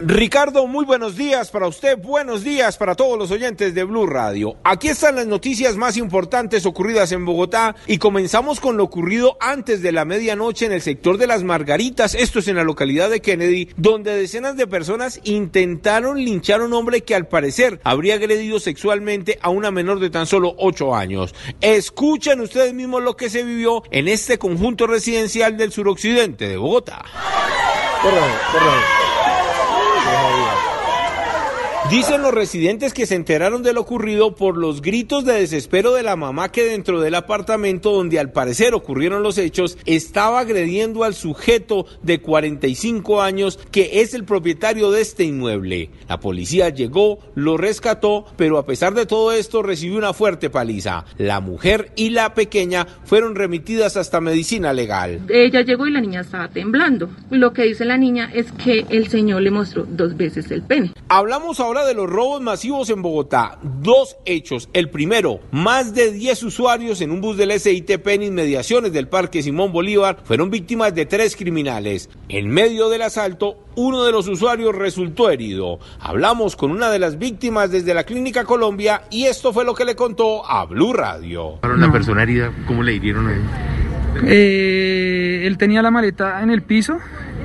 Ricardo, muy buenos días para usted, buenos días para todos los oyentes de Blue Radio. Aquí están las noticias más importantes ocurridas en Bogotá y comenzamos con lo ocurrido antes de la medianoche en el sector de las Margaritas, esto es en la localidad de Kennedy, donde decenas de personas intentaron linchar a un hombre que al parecer habría agredido sexualmente a una menor de tan solo 8 años. Escuchen ustedes mismos lo que se vivió en este conjunto residencial del suroccidente de Bogotá. おはよ。Dicen los residentes que se enteraron de lo ocurrido por los gritos de desespero de la mamá que dentro del apartamento donde al parecer ocurrieron los hechos estaba agrediendo al sujeto de 45 años que es el propietario de este inmueble. La policía llegó, lo rescató, pero a pesar de todo esto recibió una fuerte paliza. La mujer y la pequeña fueron remitidas hasta medicina legal. Ella llegó y la niña estaba temblando. Lo que dice la niña es que el señor le mostró dos veces el pene. Hablamos ahora de los robos masivos en Bogotá. Dos hechos. El primero, más de 10 usuarios en un bus del SITP en inmediaciones del Parque Simón Bolívar fueron víctimas de tres criminales. En medio del asalto, uno de los usuarios resultó herido. Hablamos con una de las víctimas desde la Clínica Colombia y esto fue lo que le contó a Blue Radio. Para una persona herida, ¿cómo le hirieron a él? Eh, él tenía la maleta en el piso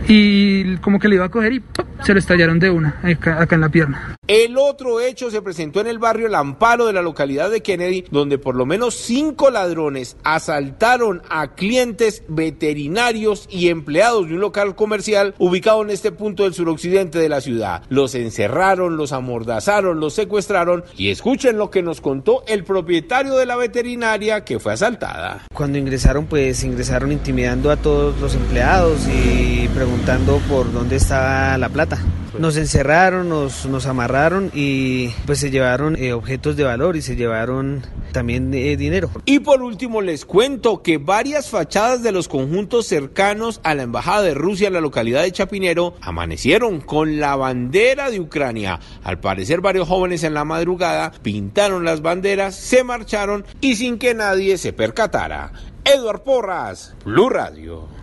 y como que le iba a coger y ¡pum! Se lo estallaron de una acá, acá en la pierna. El otro hecho se presentó en el barrio El Amparo de la localidad de Kennedy, donde por lo menos cinco ladrones asaltaron a clientes veterinarios y empleados de un local comercial ubicado en este punto del suroccidente de la ciudad. Los encerraron, los amordazaron, los secuestraron y escuchen lo que nos contó el propietario de la veterinaria que fue asaltada. Cuando ingresaron, pues ingresaron intimidando a todos los empleados y preguntando por dónde estaba la plata. Nos encerraron, nos, nos amarraron y pues se llevaron eh, objetos de valor y se llevaron también eh, dinero. Y por último les cuento que varias fachadas de los conjuntos cercanos a la Embajada de Rusia en la localidad de Chapinero amanecieron con la bandera de Ucrania. Al parecer varios jóvenes en la madrugada pintaron las banderas, se marcharon y sin que nadie se percatara. Edward Porras, Blue Radio.